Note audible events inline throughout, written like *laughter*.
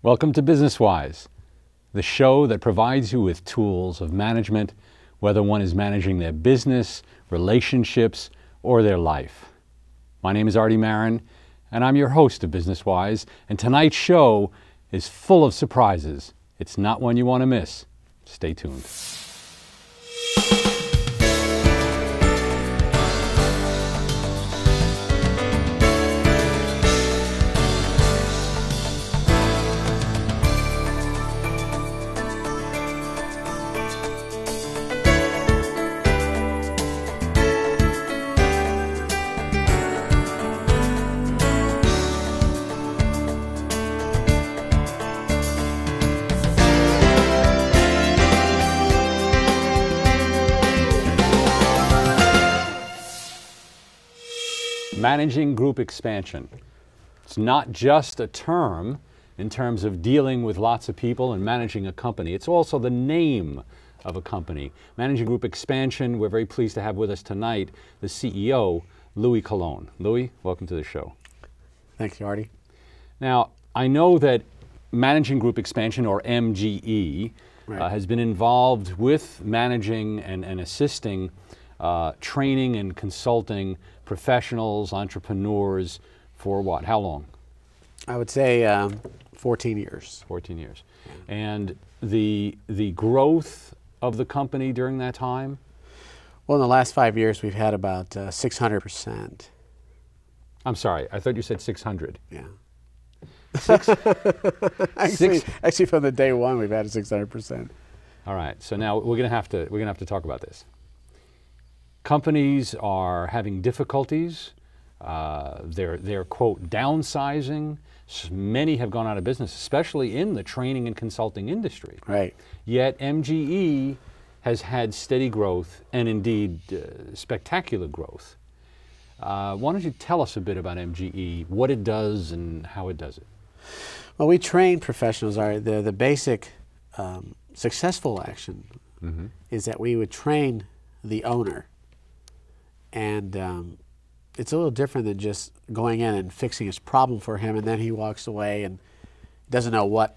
Welcome to Business Wise, the show that provides you with tools of management, whether one is managing their business, relationships, or their life. My name is Arte Maren, and I'm your host of Business Wise, and tonight's show is full of surprises. It's not one you want to miss. Stay tuned. Managing group expansion. It's not just a term in terms of dealing with lots of people and managing a company, it's also the name of a company. Managing group expansion, we're very pleased to have with us tonight the CEO, Luis Colon. Luis, welcome to the show. Thanks, Arte. Now, I know that managing group expansion, or MGE, Right. uh, has been involved with managing and, and assisting uh, training and consulting professionals, entrepreneurs for what? How long? I would say um, 14 years. 14 years. And the, the growth of the company during that time? Well, in the last five years, we've had about uh, 600%. I'm sorry, I thought you said 600. Yeah. Six? *laughs* Actually, Six- actually, from the day one, we've had a 600%. All right. So now we're going to have to we're going to have to talk about this. Companies are having difficulties. Uh, they're they're quote downsizing. Many have gone out of business, especially in the training and consulting industry. Right. Yet MGE has had steady growth and indeed uh, spectacular growth. Uh, why don't you tell us a bit about MGE, what it does, and how it does it? Well, we train professionals. Are the the basic um, successful action is that we would train the owner, and um, it's a little different than just going in and fixing his problem for him, and then he walks away and doesn't know what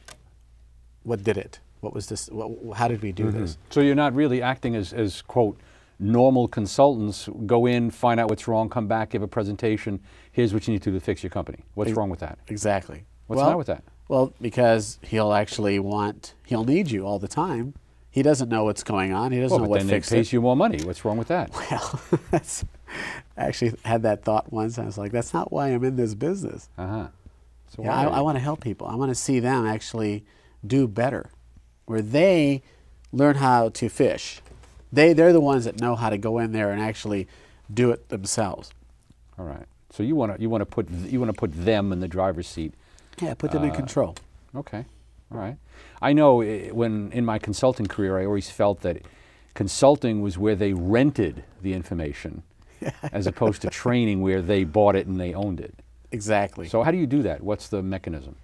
what did it. What was this? What, how did we do this? So you're not really acting as, as quote normal consultants. Go in, find out what's wrong, come back, give a presentation. Here's what you need to do to fix your company. What's wrong with that? Exactly. What's well, wrong with that? Well, because he'll actually want he'll need you all the time. He doesn't know what's going on. He doesn't Well, know what then it fixed pays you more money. What's wrong with that? *laughs* Well, that's, I actually had that thought once. I was like, that's not why I'm in this business. Uh huh. So Yeah, why I, I want to help people. I want to see them actually do better, where they learn how to fish. They they're the ones that know how to go in there and actually do it themselves. All right. So you want to you want to put you want to put them in the driver's seat. Yeah, put them in Uh, control. Okay. All right. I know eh, when in my consulting career, I always felt that consulting was where they rented the information, *laughs* as opposed to training where they bought it and they owned it. Exactly. So how do you do that? What's the mechanism?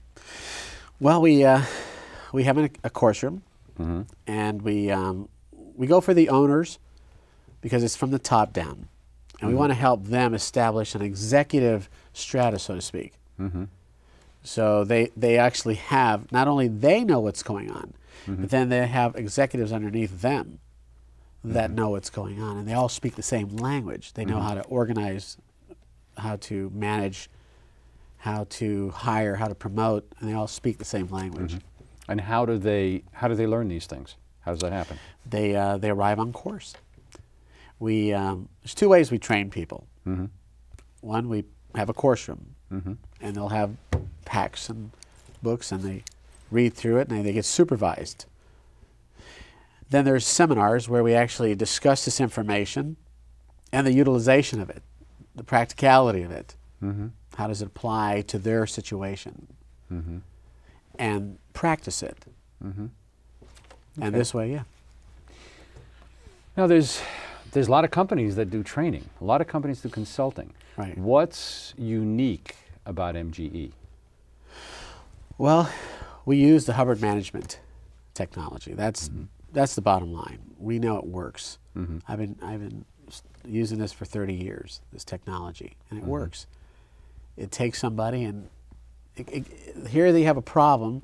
Well, we uh, we have a, a course room, Mm-hmm. and we um, we go for the owners because it's from the top down, and we want to help them establish an executive strata, so to speak. Mm-hmm. So they they actually have not only they know what's going on, but then they have executives underneath them that know what's going on, and they all speak the same language. They know how to organize, how to manage, how to hire, how to promote, and they all speak the same language. And how do they how do they learn these things? How does that happen? They uh, they arrive on course. We um, there's two ways we train people. Mm-hmm. One, we have a course room, Mm-hmm. and they'll have packs and books, and they read through it, and they get supervised. Then there's seminars where we actually discuss this information and the utilization of it, the practicality of it. Mm-hmm. How does it apply to their situation? Mm-hmm. And practice it. Mm-hmm. And this way, yeah. Now there's there's a lot of companies that do training. A lot of companies do consulting. Right. What's unique about? MGE? Well, we use the Hubbard management technology. That's mm-hmm. that's the bottom line. We know it works. Mhm. I've been I've been using this for 30 years. This technology, and it mm-hmm. works. It takes somebody, and it, it, here they have a problem,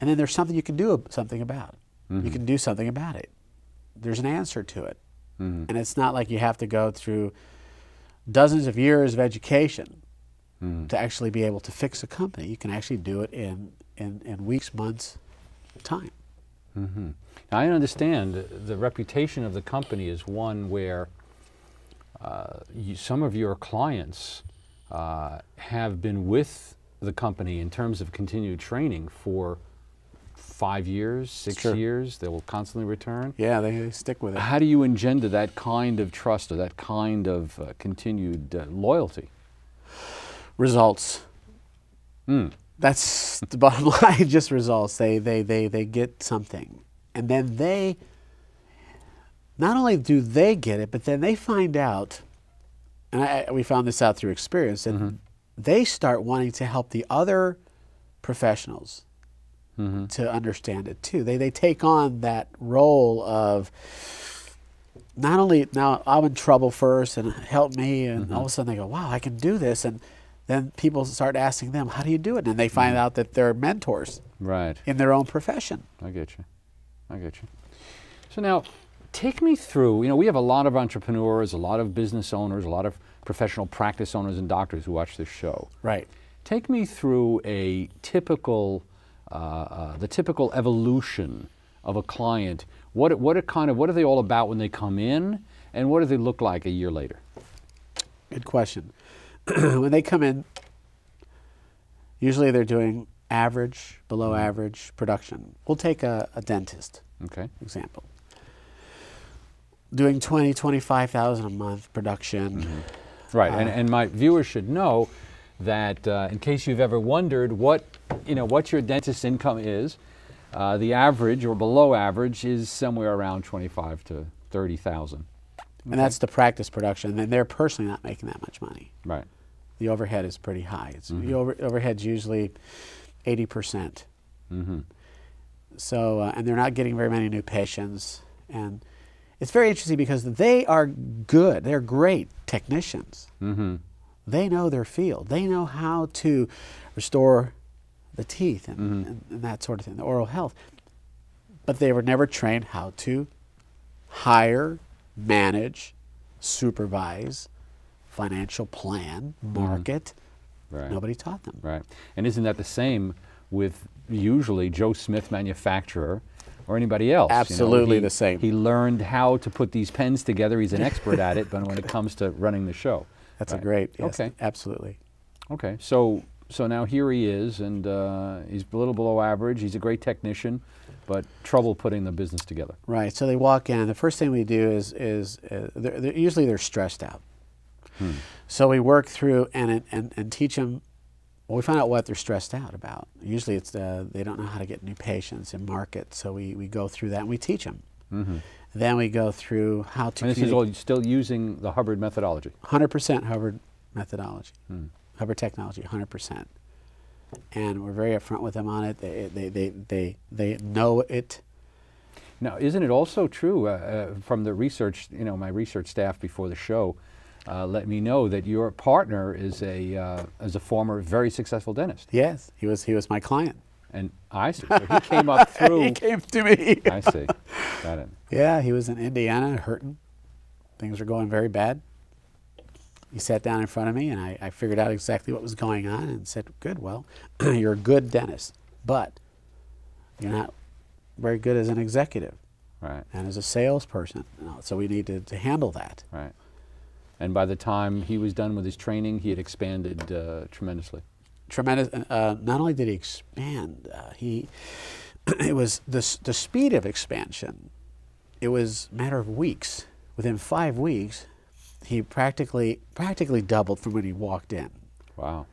and then there's something you can do something about. You can mm-hmm. do something about it. There's an answer to it, and it's not like you have to go through dozens of years of education to actually be able to fix a company. You can actually do it in in, in weeks, months, time. Now, I understand the reputation of the company is one where uh, you, some of your clients uh, have been with the company in terms of continued training for five years, six years. They will constantly return. Yeah, they, they stick with it. How do you engender that kind of trust or that kind of uh, continued uh, loyalty? results. Mm. That's the bottom *laughs* line. Just results. They they they they get something, and then they. Not only do they get it, but then they find out, and I, we found this out through experience that they start wanting to help the other professionals Mm-hmm. to understand it too. They they take on that role of not only now I'm in trouble first and help me, and mm-hmm. all of a sudden they go, "Wow, I can do this," and then people start asking them, "How do you do it?" And they find mm-hmm. out that they're mentors Right. in their own profession. I get you. I get you. So now, take me through. You know, we have a lot of entrepreneurs, a lot of business owners, a lot of professional practice owners and doctors who watch this show. Right. Take me through a typical, Uh, uh, the typical evolution of a client. What what are kind of what are they all about when they come in, and what do they look like a year later? Good question. *clears throat* when they come in, usually they're doing average, below mm-hmm. average production. We'll take a, a dentist Okay. example. Doing 20, 25,000 a month production. Mm-hmm. Right, and, uh, and my viewers should know that uh, in case you've ever wondered what you know what your dentist's income is, uh, the average or below average is somewhere around twenty-five to thirty thousand. And that's the practice production. And they're personally not making that much money. Right. The overhead is pretty high. It's, The over, overhead's usually 80%. percent So, uh, and they're not getting very many new patients. And it's very interesting because they are good. They're great technicians. Mm-hmm. They know their field. They know how to restore the teeth and, mm-hmm. and, and that sort of thing, the oral health. But they were never trained how to hire, manage, supervise, financial plan, mm-hmm. market. Right. Nobody taught them. Right. And isn't that the same with usually Joe Smith manufacturer or anybody else? you know? Absolutely He- the same. He learned how to put these pens together. He's an *laughs* expert at it, but when it comes to running the show. That's Right. a great, yes, Okay. absolutely. Okay, so so now here he is, and uh, he's a little below average. He's a great technician, but trouble putting the business together. Right. So they walk in. The first thing we do is is uh, they're, they're, usually they're stressed out. So we work through and and, and teach them. Well, we find out what they're stressed out about. Usually, it's uh, they don't know how to get new patients and market. So we, we go through that and we teach them. Then we go through how to. And this is all still using the Hubbard methodology. Hundred percent Hubbard methodology, Hubbard technology, hundred percent. And we're very upfront with them on it. They they they they, they know it. Now, isn't it also true uh, uh, from the research? You know, my research staff before the show uh, let me know that your partner is a uh, is a former very successful dentist, Yes, he was he was my client. And I see. So he came up *laughs* through. he came to me. I see. Got it. *laughs* Yeah, he was in Indiana, hurting. Things were going very bad. He sat down in front of me, and I, I figured out exactly what was going on and said, Good, well, *clears throat* you're a good dentist, but you're not very good as an executive Right. and as a salesperson. So we need to, to handle that. Right. And by the time he was done with his training, he had expanded uh, tremendously. Tremendous. Uh, not only did he expand, uh, he *clears throat* it was the, the speed of expansion. It was a matter of weeks. Within five weeks, he practically practically doubled from when he walked in. Wow.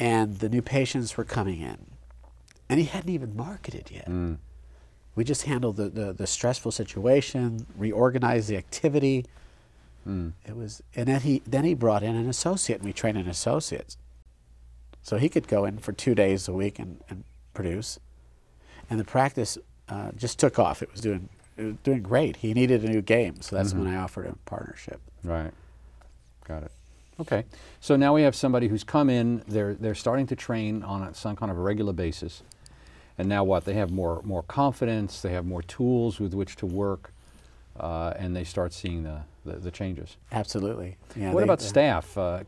and the new patients were coming in. And he hadn't even marketed yet. We just handled the, the, the stressful situation, reorganized the activity. It was, and then he then he brought in an associate, and we trained an associate, so he could go in for two days a week and, and produce. And the practice uh, just took off. It was doing it was doing great. He needed a new game, so that's when I offered him a partnership. Right. Got it. Okay. So now we have somebody who's come in. They're they're starting to train on a, some kind of a regular basis. and now what? They have more more confidence. They have more tools with which to work, uh, and they start seeing the, the, the changes. Absolutely. Yeah, what they- about staff? Uh,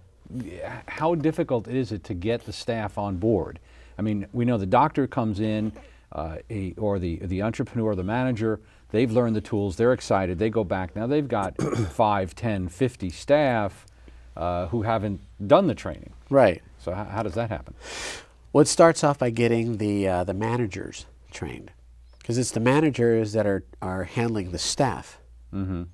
how difficult is it to get the staff on board? I mean, we know the doctor comes in, uh, a, or the the entrepreneur, the manager. They've learned the tools. They're excited. They go back. Now they've got *coughs* 5, 10, 50 staff uh, who haven't done the training. Right. So how, how does that happen? Well, it starts off by getting the uh, the managers trained, because it's the managers that are are handling the staff. Mm-hmm.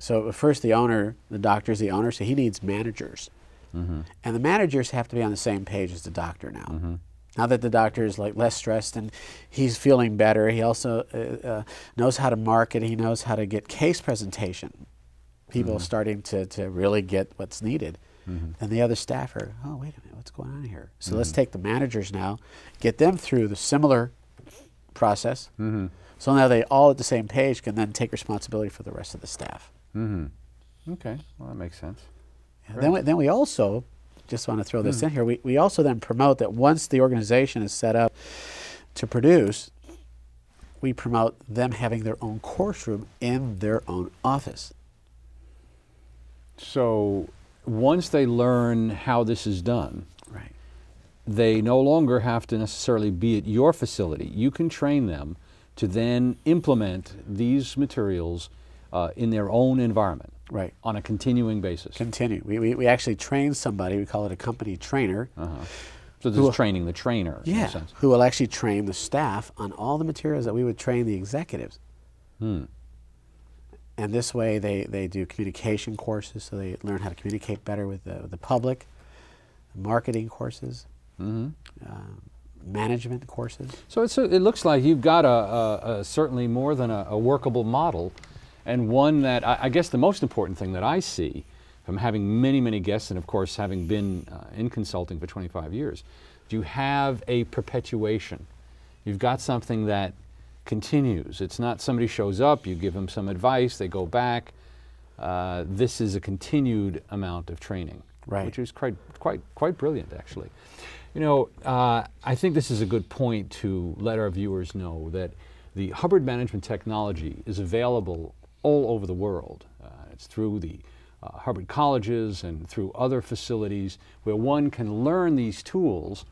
So first, the owner, the doctor's the owner, so he needs managers, Mm-hmm. and the managers have to be on the same page as the doctor now. Now that the doctor is like less stressed and he's feeling better, he also uh, uh, knows how to market. He knows how to get case presentation. People are starting to, to really get what's needed. And the other staff are, oh, wait a minute, what's going on here? So let's take the managers now, get them through the similar process. Mm-hmm. So now they all at the same page can then take responsibility for the rest of the staff. Mm-hmm. Okay, well that makes sense. Then, we, then we also, just want to throw this in here, we, we also then promote that once the organization is set up to produce, we promote them having their own course room in their own office. So once they learn how this is done, Right. they no longer have to necessarily be at your facility. You can train them to then implement these materials uh, in their own environment Right. on a continuing basis. Continue. We, we, we actually train somebody, we call it a company trainer, uh-huh. So this is training the trainer. in a yeah, sense. who will actually train the staff on all the materials that we would train the executives. Hmm. And this way, they, they do communication courses, so they learn how to communicate better with the, with the public, marketing courses, Mhm. um, management courses. So it's a, it looks like you've got a, a, a certainly more than a workable model, and one that I, I guess the most important thing that I see from having many many guests, and of course having been uh, in consulting for 25 years, you have a perpetuation. You've got something that continues. It's not somebody shows up, you give them some advice, they go back. Uh, this is a continued amount of training, Right. which is quite quite quite brilliant actually. You know, uh, I think this is a good point to let our viewers know that the Hubbard Management Technology is available all over the world. Uh, it's through the uh, Hubbard colleges and through other facilities where one can learn these tools.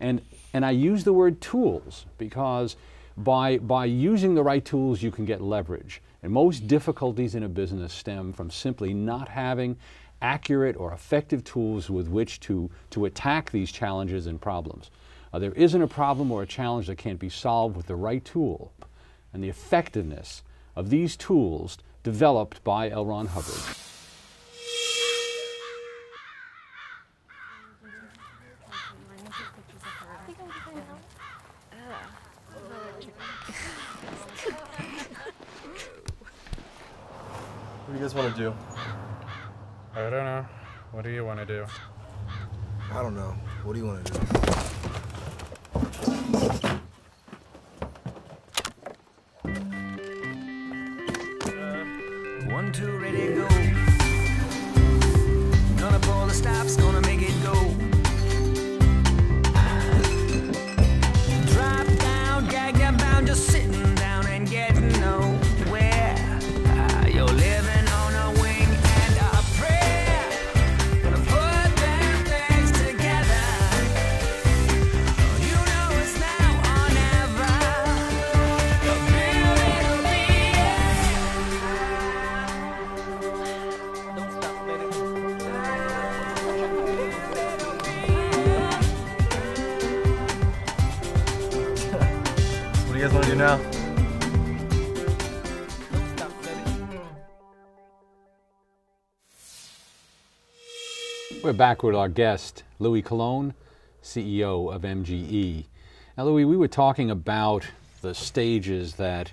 And, and I use the word tools because by, by using the right tools, you can get leverage. And most difficulties in a business stem from simply not having accurate or effective tools with which to, to attack these challenges and problems. Uh, there isn't a problem or a challenge that can't be solved with the right tool. And the effectiveness of these tools developed by L. Ron Hubbard. What do you guys want to do? I don't know. What do you want to do? I don't know. What do you want to do? Back with our guest, Luis Colon, CEO of MGE. Now, Luis, we were talking about the stages that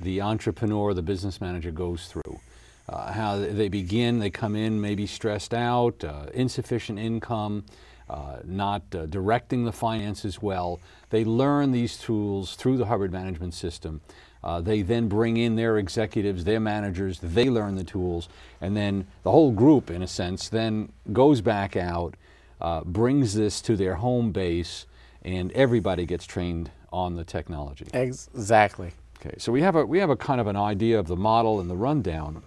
the entrepreneur, the business manager goes through. Uh, how they begin, they come in maybe stressed out, uh, insufficient income, uh, not uh, directing the finances well. They learn these tools through the Hubbard Management System. Uh, they then bring in their executives, their managers, they learn the tools, and then the whole group, in a sense, then goes back out, uh, brings this to their home base, and everybody gets trained on the technology. Exactly. Okay, so we have a we have a kind of an idea of the model and the rundown.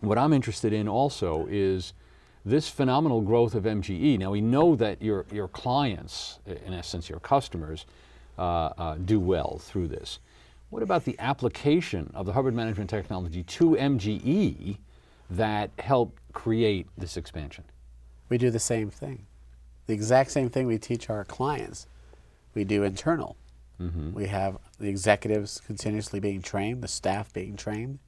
What I'm interested in also is this phenomenal growth of MGE. Now we know that your your clients, in essence, your customers, uh, uh, do well through this. What about the application of the Hubbard Management Technology to MGE that helped create this expansion? We do the same thing. The exact same thing we teach our clients, we do internal. We have the executives continuously being trained, the staff being trained.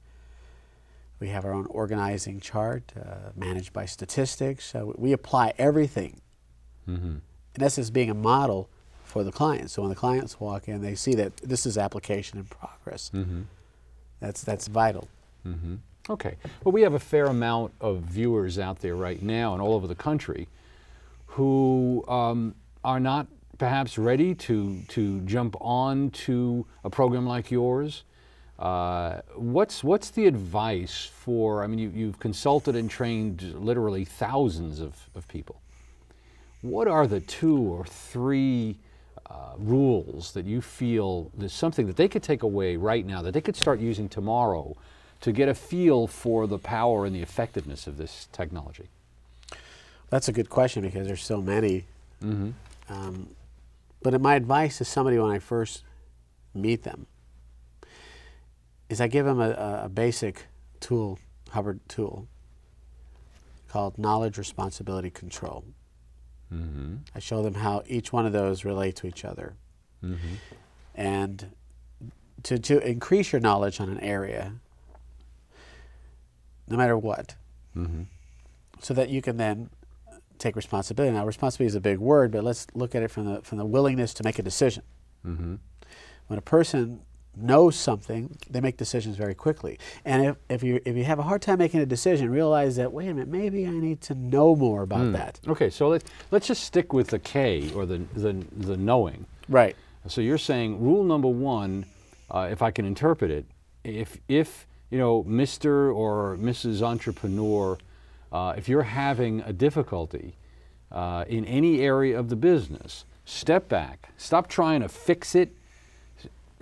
We have our own organizing chart uh, managed by statistics. So we apply everything, in essence, being a model for the clients. So when the clients walk in, they see that this is application in progress. That's, that's vital. Okay. Well, we have a fair amount of viewers out there right now and all over the country who um, are not perhaps ready to, to jump on to a program like yours. Uh, what's, what's the advice for, I mean, you, you've consulted and trained literally thousands of, of people. What are the two or three uh, rules that you feel there's something that they could take away right now that they could start using tomorrow to get a feel for the power and the effectiveness of this technology? That's a good question because there's so many. Um, but my advice to somebody when I first meet them is I give them a, a basic tool, Hubbard tool, called knowledge, responsibility, control. Mm-hmm. I show them how each one of those relate to each other. Mm-hmm. And to, to increase your knowledge on an area, no matter what, mm-hmm. so that you can then take responsibility. Now, responsibility is a big word, but let's look at it from the from the willingness to make a decision. When a person knows something, they make decisions very quickly. And if, if you if you have a hard time making a decision, realize that wait a minute, maybe I need to know more about that. Okay, so let's, let's just stick with the K or the, the, the knowing. Right. So you're saying rule number one, uh, if I can interpret it, if if you know Mr. or Mrs. Entrepreneur, uh, if you're having a difficulty uh, in any area of the business, step back, stop trying to fix it.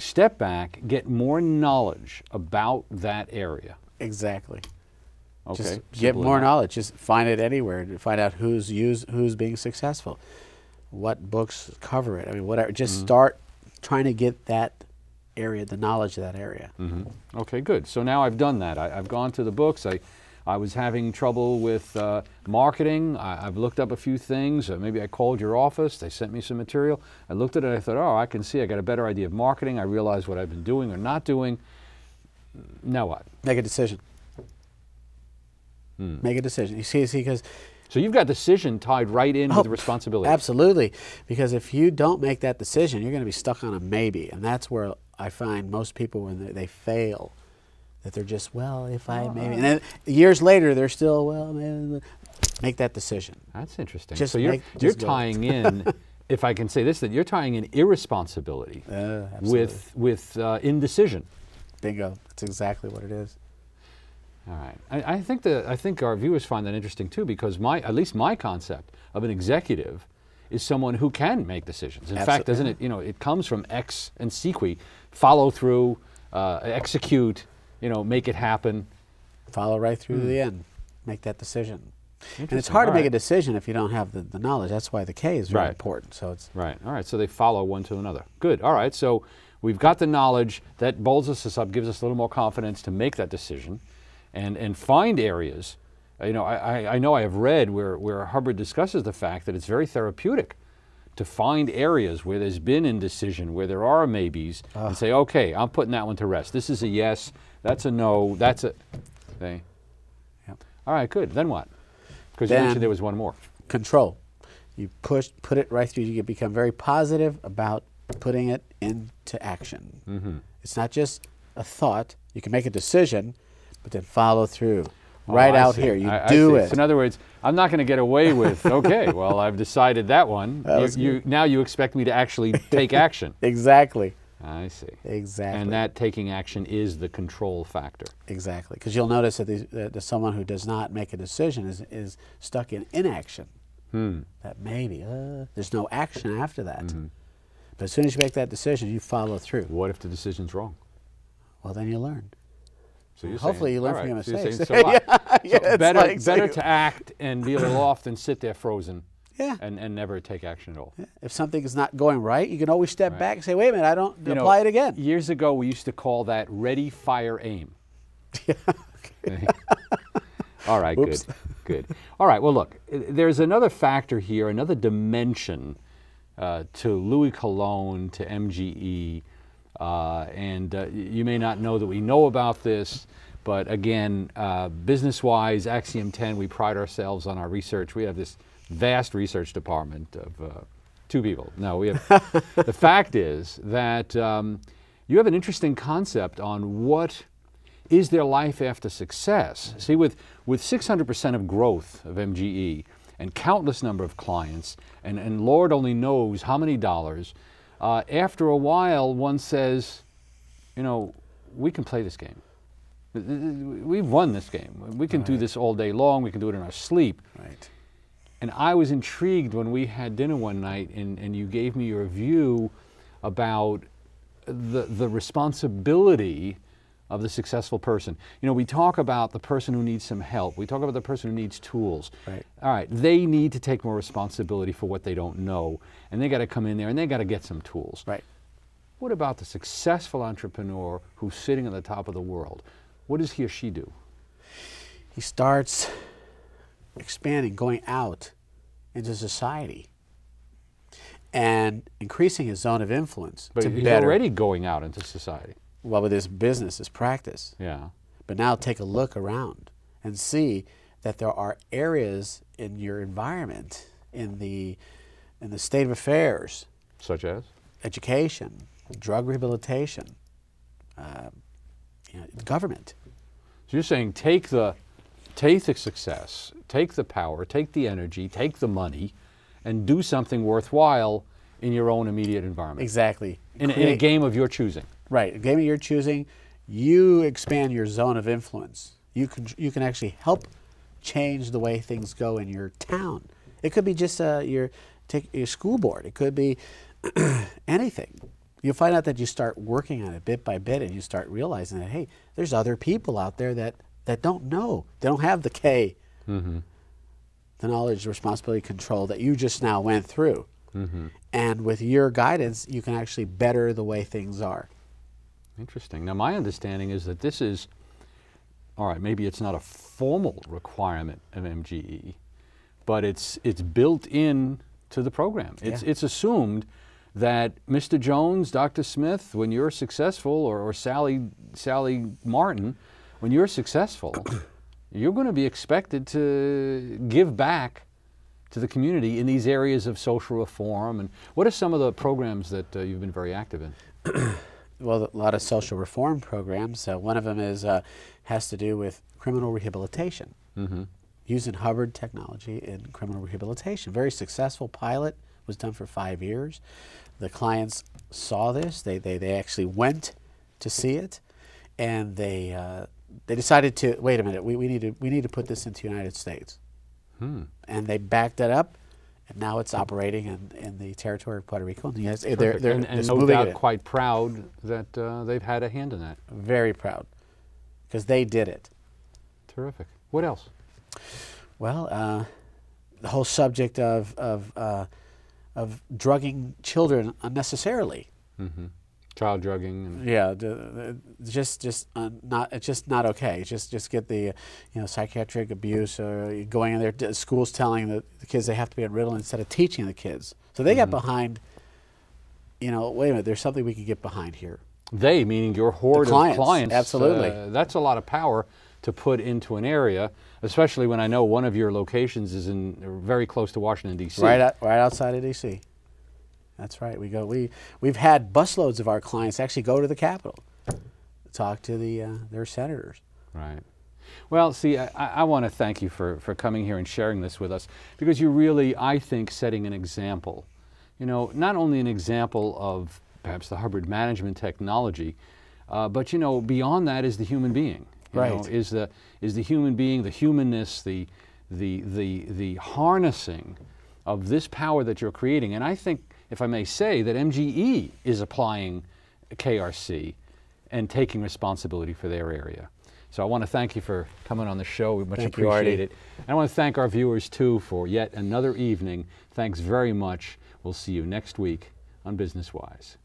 Step back, get more knowledge about that area. Exactly. Okay, Just get more knowledge. Just find it anywhere. to Find out who's used, who's being successful, what books cover it. I mean, whatever. Just Mm-hmm. start trying to get that area, the knowledge of that area. Okay, good. So now I've done that. I, I've gone to the books. I, I was having trouble with uh, marketing. I, I've looked up a few things. Uh, maybe I called your office. They sent me some material. I looked at it. I thought, oh, I can see. I got a better idea of marketing. I realized what I've been doing or not doing. Now what? Make a decision. Hmm. Make a decision. You see, see, because So you've got decision tied right in Oh, with the responsibility. Absolutely, because if you don't make that decision, you're going to be stuck on a maybe, and that's where I find most people when they, they fail, that they're just well, if I maybe, and then years later they're still well, maybe. Make that decision. That's interesting. Just so you're, make- you're tying in, *laughs* if I can say this, that you're tying in irresponsibility Uh, with with uh, indecision. Bingo. That's exactly what it is. All right. I, I think the I think our viewers find that interesting too because my at least my concept of an executive is someone who can make decisions. In fact, doesn't it? You know, it comes from ex and sequi, follow through, uh, execute. You know, make it happen. Follow right through to the end. Make that decision. And it's hard to All make a decision if you don't have the, the knowledge. That's why the K is very Right. important. So it's Right. All right. So they follow one to another. Good. All right. So we've got the knowledge that bolds us up, gives us a little more confidence to make that decision, and and find areas. uh, You know, I, I, I know I have read where where Hubbard discusses the fact that it's very therapeutic to find areas where there's been indecision, where there are maybes, and say, okay, I'm putting that one to rest. This is a yes. That's a no. That's a. Okay. Yep. All right. Good. Then what? Because you Then- mentioned there was one more. control. You push, put it right through. You become very positive about putting it into action. Mm-hmm. It's not just a thought. You can make a decision, but then follow through. Oh, right I out see. here, you I- I do see. it. So in other words, I'm not going to get away with. *laughs* Okay, well, I've decided that one. You, you, now you expect me to actually take action. *laughs* exactly, I see. exactly, And that taking action is the control factor. exactly. Because you'll notice that, these, that that someone who does not make a decision is is stuck in inaction. That maybe uh, there's no action after that. Mm-hmm. But as soon as you make that decision, you follow through. What if the decision's wrong? Well, then you learn. So you're Hopefully saying, you learn all from your right, so mistakes. saying, *laughs* so? Yeah, So better, like better to act and be a little off than sit there frozen Yeah. and, and never take action at all. If something is not going right, you can always step Right. back and say, "Wait a minute, I don't You know, apply it again." Years ago, we used to call that ready, fire, aim. *laughs* *laughs* All right, Whoops. good, *laughs* good. All right, well, look, there's another factor here, another dimension uh, to Luis Colon, to MGE, uh, and uh, you may not know that we know about this, but again, uh, business-wise, Axiom 10, we pride ourselves on our research. We have this vast research department of uh, two people. No, we have. *laughs* the fact is that um, you have an interesting concept on what is there life after success? See, with, with 600% of growth of MGE and countless number of clients, and, and Lord only knows how many dollars, uh, after a while one says, you know, we can play this game. We've won this game. We can do this all day long. We can do it in our sleep. Right. And I was intrigued when we had dinner one night and, and you gave me your view about the, the responsibility of the successful person. You know, we talk about the person who needs some help. We talk about the person who needs tools. Right. All right, they need to take more responsibility for what they don't know. And they got to come in there and they got to get some tools. Right. What about the successful entrepreneur who's sitting on the top of the world? What does he or she do? He starts expanding, going out into society, and increasing his zone of influence But to he's better. already going out into society. well, with his business, his practice. Yeah. But now take a look around and see that there are areas in your environment, in the in the state of affairs, Such as? education, drug rehabilitation, uh, you know, government. So you're saying take the take the success, take the power, take the energy, take the money, and do something worthwhile in your own immediate environment. Exactly. In, in a game of your choosing. Right, a game of your choosing, you expand your zone of influence. You can you can actually help change the way things go in your town. It could be just uh, your take your school board. It could be *clears throat* anything. You'll find out that you start working on it bit by bit, and you start realizing that hey, there's other people out there that that don't know. They don't have the K, mm-hmm. the knowledge, responsibility, control that you just now went through. Mm-hmm. And with your guidance, you can actually better the way things are. Interesting. Now, my understanding is that this is, all right, maybe it's not a formal requirement of MGE, but it's, it's built in to the program. It's, Yeah. it's assumed that Mr. Jones, Dr. Smith, when you're successful, or, or Sally, Sally Martin, when you're successful, you're going to be expected to give back to the community in these areas of social reform. And what are some of the programs that uh, you've been very active in? *clears throat* well, a lot of social reform programs. Uh, one of them is uh, has to do with criminal rehabilitation, Mm-hmm. using Hubbard technology in criminal rehabilitation. Very successful pilot was done for five years. The clients saw this. They they, they actually went to see it, and they uh, they decided to wait a minute. We, we need to we need to put this into the United States, Hmm. and they backed it up. And now it's operating in, in the territory of Puerto Rico. And yes, they're, they're and, and no doubt quite proud that uh, they've had a hand in that. very proud because they did it. Terrific. What else? Well, uh, the whole subject of of uh, of drugging children unnecessarily. Child drugging. And, Yeah, the, the, just just uh, not it's just not okay. Just just get the you know psychiatric abuse or going in there. t- Schools telling the, the kids they have to be at Ritalin instead of teaching the kids. So they got behind. You know, wait a minute. There's something we could get behind here. They, meaning your horde clients, of clients. absolutely. uh, that's a lot of power to put into an area, especially when I know one of your locations is in very close to Washington D.C. Right, out, right outside of D.C. That's right. We go. We we've had busloads of our clients actually go to the Capitol, talk to the uh, their senators. Right. Well, see, I, I want to thank you for, for coming here and sharing this with us because you're really, I think, setting an example. You know, not only an example of perhaps the Hubbard management technology, uh, but you know, beyond that is the human being. You know, Right. is the is the human being, the humanness, the the the the harnessing of this power that you're creating. And I think, if I may say, that MGE is applying KRC and taking responsibility for their area. So I want to thank you for coming on the show. We much Thank you, appreciate it. And I want to thank our viewers too for yet another evening. Thanks very much. We'll see you next week on Business Wise.